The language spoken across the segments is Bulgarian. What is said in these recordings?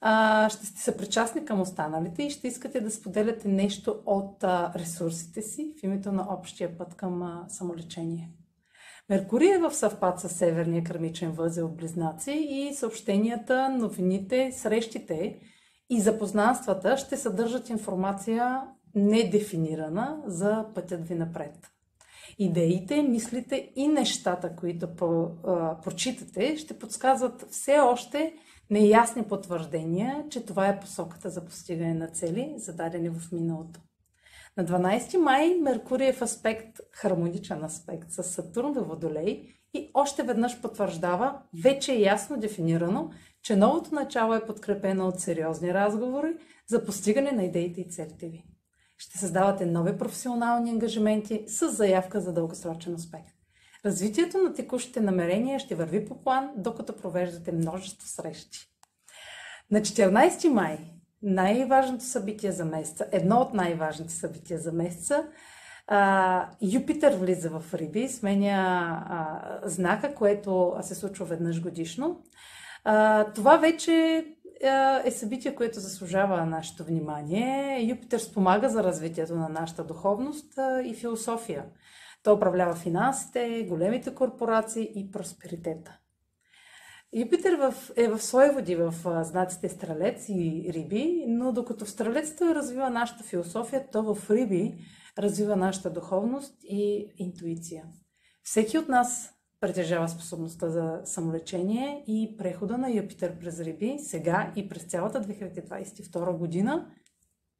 А, ще сте съпричастни към останалите и ще искате да споделяте нещо от а, ресурсите си в името на общия път към а, самолечение. Меркурий е в съвпад с Северния кърмичен възел Близнаци и съобщенията, новините, срещите и запознанствата ще съдържат информация недефинирана за пътят ви напред. Идеите, мислите и нещата, които прочитате, ще подсказват все още неясни потвърждения, че това е посоката за постигане на цели, зададени в миналото. На 12 май Меркурий е в аспект, хармоничен аспект с Сатурн във Водолей и още веднъж потвърждава, вече ясно дефинирано, че новото начало е подкрепено от сериозни разговори за постигане на идеите и целите ви. Ще създавате нови професионални ангажименти с заявка за дългосрочен успех. Развитието на текущите намерения ще върви по план, докато провеждате множество срещи. На 14 май най-важното събитие за месеца, едно от най-важните събития за месеца, а, Юпитер влиза в Риби, сменя а, знака, което се случва веднъж годишно. А, това вече е събитие, което заслужава нашето внимание. Юпитер спомага за развитието на нашата духовност и философия. Той управлява финансите, големите корпорации и просперитета. Юпитер е в води в знаците Стрелец и Риби, но докато в Стрелец той развива нашата философия, то в Риби развива нашата духовност и интуиция. Всеки от нас притежава способността за самолечение и прехода на Юпитер през Риби сега и през цялата 2022 година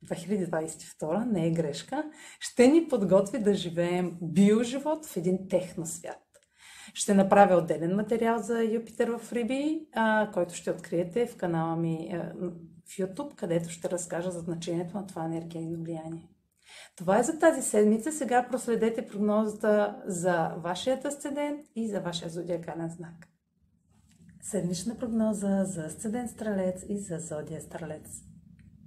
2022 не е грешка, ще ни подготви да живеем биоживот в един техносвят. Ще направя отделен материал за Юпитер в Риби, а, който ще откриете в канала ми а, в YouTube, където ще разкажа за значението на това енергийно влияние. Това е за тази седмица. Сега проследете прогнозата за вашият асцендент и за вашия зодиакален знак. Седмична прогноза за асцендент Стрелец и за зодия Стрелец.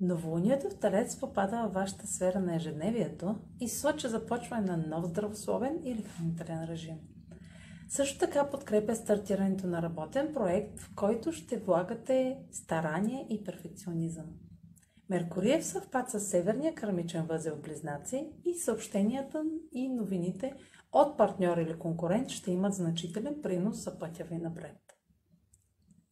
Новолунието в Талец попада във вашата сфера на ежедневието и сочи започване на нов здравословен или хранителен режим. Също така подкрепя стартирането на работен проект, в който ще влагате старание и перфекционизъм. Меркурий е в съвпад с Северния кармичен възел Близнаци и съобщенията и новините от партньор или конкурент ще имат значителен принос за пътя ви напред.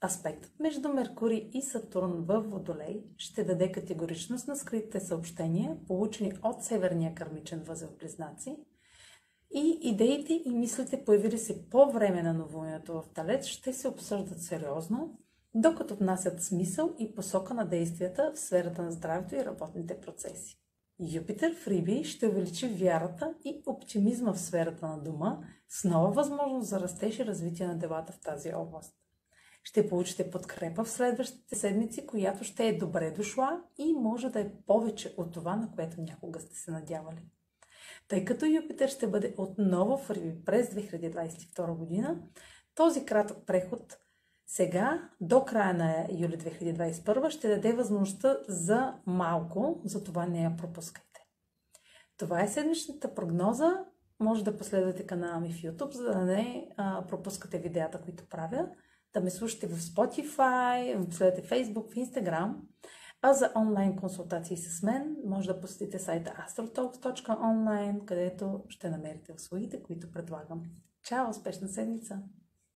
Аспектът между Меркурий и Сатурн в Водолей ще даде категоричност на скритите съобщения, получени от Северния кармичен възел Близнаци – и идеите и мислите, появили се по време на новолунието в Талец, ще се обсъждат сериозно, докато внасят смисъл и посока на действията в сферата на здравето и работните процеси. Юпитер в Риби ще увеличи вярата и оптимизма в сферата на дома с нова възможност за растеж и развитие на делата в тази област. Ще получите подкрепа в следващите седмици, която ще е добре дошла и може да е повече от това, на което някога сте се надявали. Тъй като Юпитер ще бъде отново в Риби през 2022 година, този кратък преход сега, до края на юли 2021, ще даде възможността за малко, затова не я пропускайте. Това е седмичната прогноза. Може да последвате канала ми в YouTube, за да не а, пропускате видеята, които правя. да ме слушате в Spotify, следете Facebook, в Instagram. А за онлайн консултации с мен, може да посетите сайта astrotalks.online, където ще намерите услугите, които предлагам. Чао! Успешна седмица!